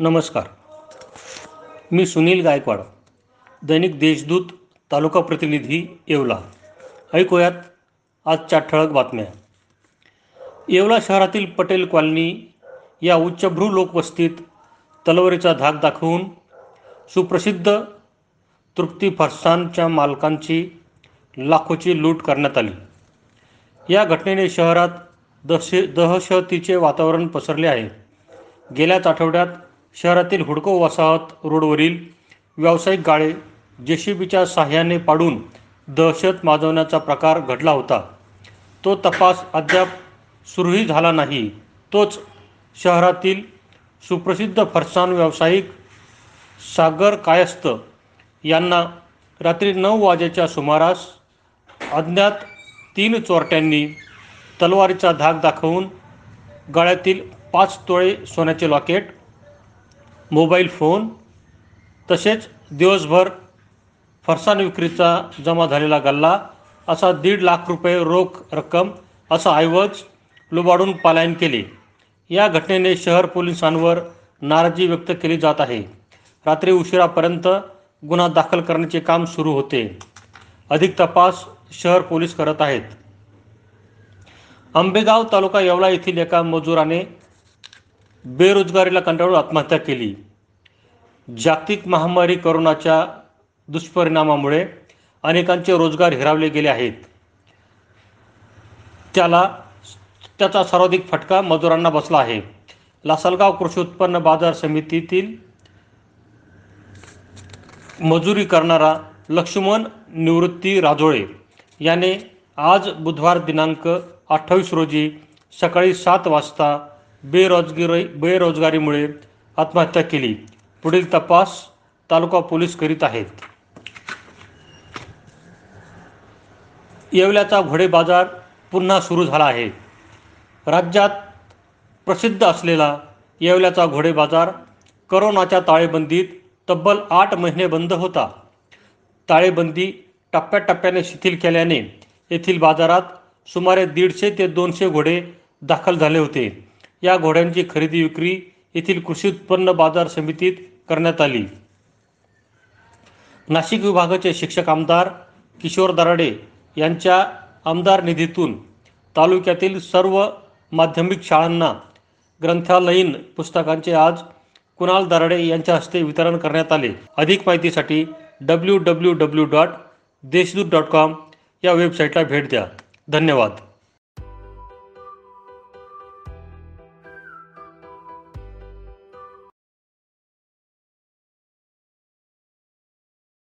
नमस्कार. मी सुनील गायकवाड दैनिक देशदूत तालुका प्रतिनिधी येवला. ऐकूयात आजच्या ठळक बातम्या. येवला शहरातील पटेल कॉलनी या उच्चभ्रू लोकवस्तीत तलवारीचा धाक दाखवून सुप्रसिद्ध तृप्ती फरसानच्या मालकांची लाखोची लूट करण्यात आली. या घटनेने शहरात दहशे दहशतीचे वातावरण पसरले आहे. गेल्याच आठवड्यात शहरातील हुडको वसाहत रोडवरील व्यावसायिक गाळे जेसीबीच्या साह्याने पाडून दहशत माजवण्याचा प्रकार घडला होता. तो तपास अद्याप सुरूही झाला नाही. तोच शहरातील सुप्रसिद्ध फरसान व्यावसायिक सागर कायस्थ यांना रात्री नऊ वाजेच्या सुमारास अज्ञात तीन चोरट्यांनी तलवारीचा धाक दाखवून गळ्यातील पाच तोळे सोन्याचे लॉकेट मोबाईल फोन तसेच दिवसभर फरसाण विक्रीचा जमा झालेला गल्ला असा दीड लाख रुपये रोख रक्कम असा ऐवज लुबाडून पलायन केले. या घटनेने शहर पोलिसांवर नाराजी व्यक्त केली जात आहे. रात्री उशिरापर्यंत गुन्हा दाखल करण्याचे काम सुरू होते. अधिक तपास शहर पोलीस करत आहेत. आंबेगाव तालुका येवला येथील एका मजुराने बेरोजगारीला कंटाळून आत्महत्या केली. जागतिक महामारी करोनाच्या दुष्परिणामामुळे अनेकांचे रोजगार हिरावले गेले आहेत. त्याला त्याचा सर्वाधिक फटका मजुरांना बसला आहे. लासलगाव कृषी उत्पन्न बाजार समितीतील मजुरी करणारा लक्ष्मण निवृत्ती राजोळे याने आज बुधवार दिनांक अठ्ठावीस रोजी सकाळी सात वाजता बेरोजगारी बेरोजगारीमुळे आत्महत्या केली. पुढील तपास तालुका पोलीस करीत आहेत. येवल्याचा घोडे बाजार पुन्हा सुरू झाला आहे. राज्यात प्रसिद्ध असलेला येवल्याचा घोडे बाजार करोनाच्या ताळेबंदीत तब्बल आठ महिने बंद होता. ताळेबंदी टप्प्याटप्प्याने शिथिल केल्याने येथील बाजारात सुमारे दीडशे ते दोनशे घोडे दाखल झाले होते. या घोड्यांची खरेदी विक्री येथील कृषी उत्पन्न बाजार समितीत करण्यात आली. नाशिक विभागाचे शिक्षक आमदार किशोर दराडे यांच्या आमदार निधीतून तालुक्यातील सर्व माध्यमिक शाळांना ग्रंथालयीन पुस्तकांचे आज कुणाल दराडे यांच्या हस्ते वितरण करण्यात आले. अधिक माहितीसाठी W W W dot Deshdoot dot com या वेबसाईटला भेट द्या. धन्यवाद.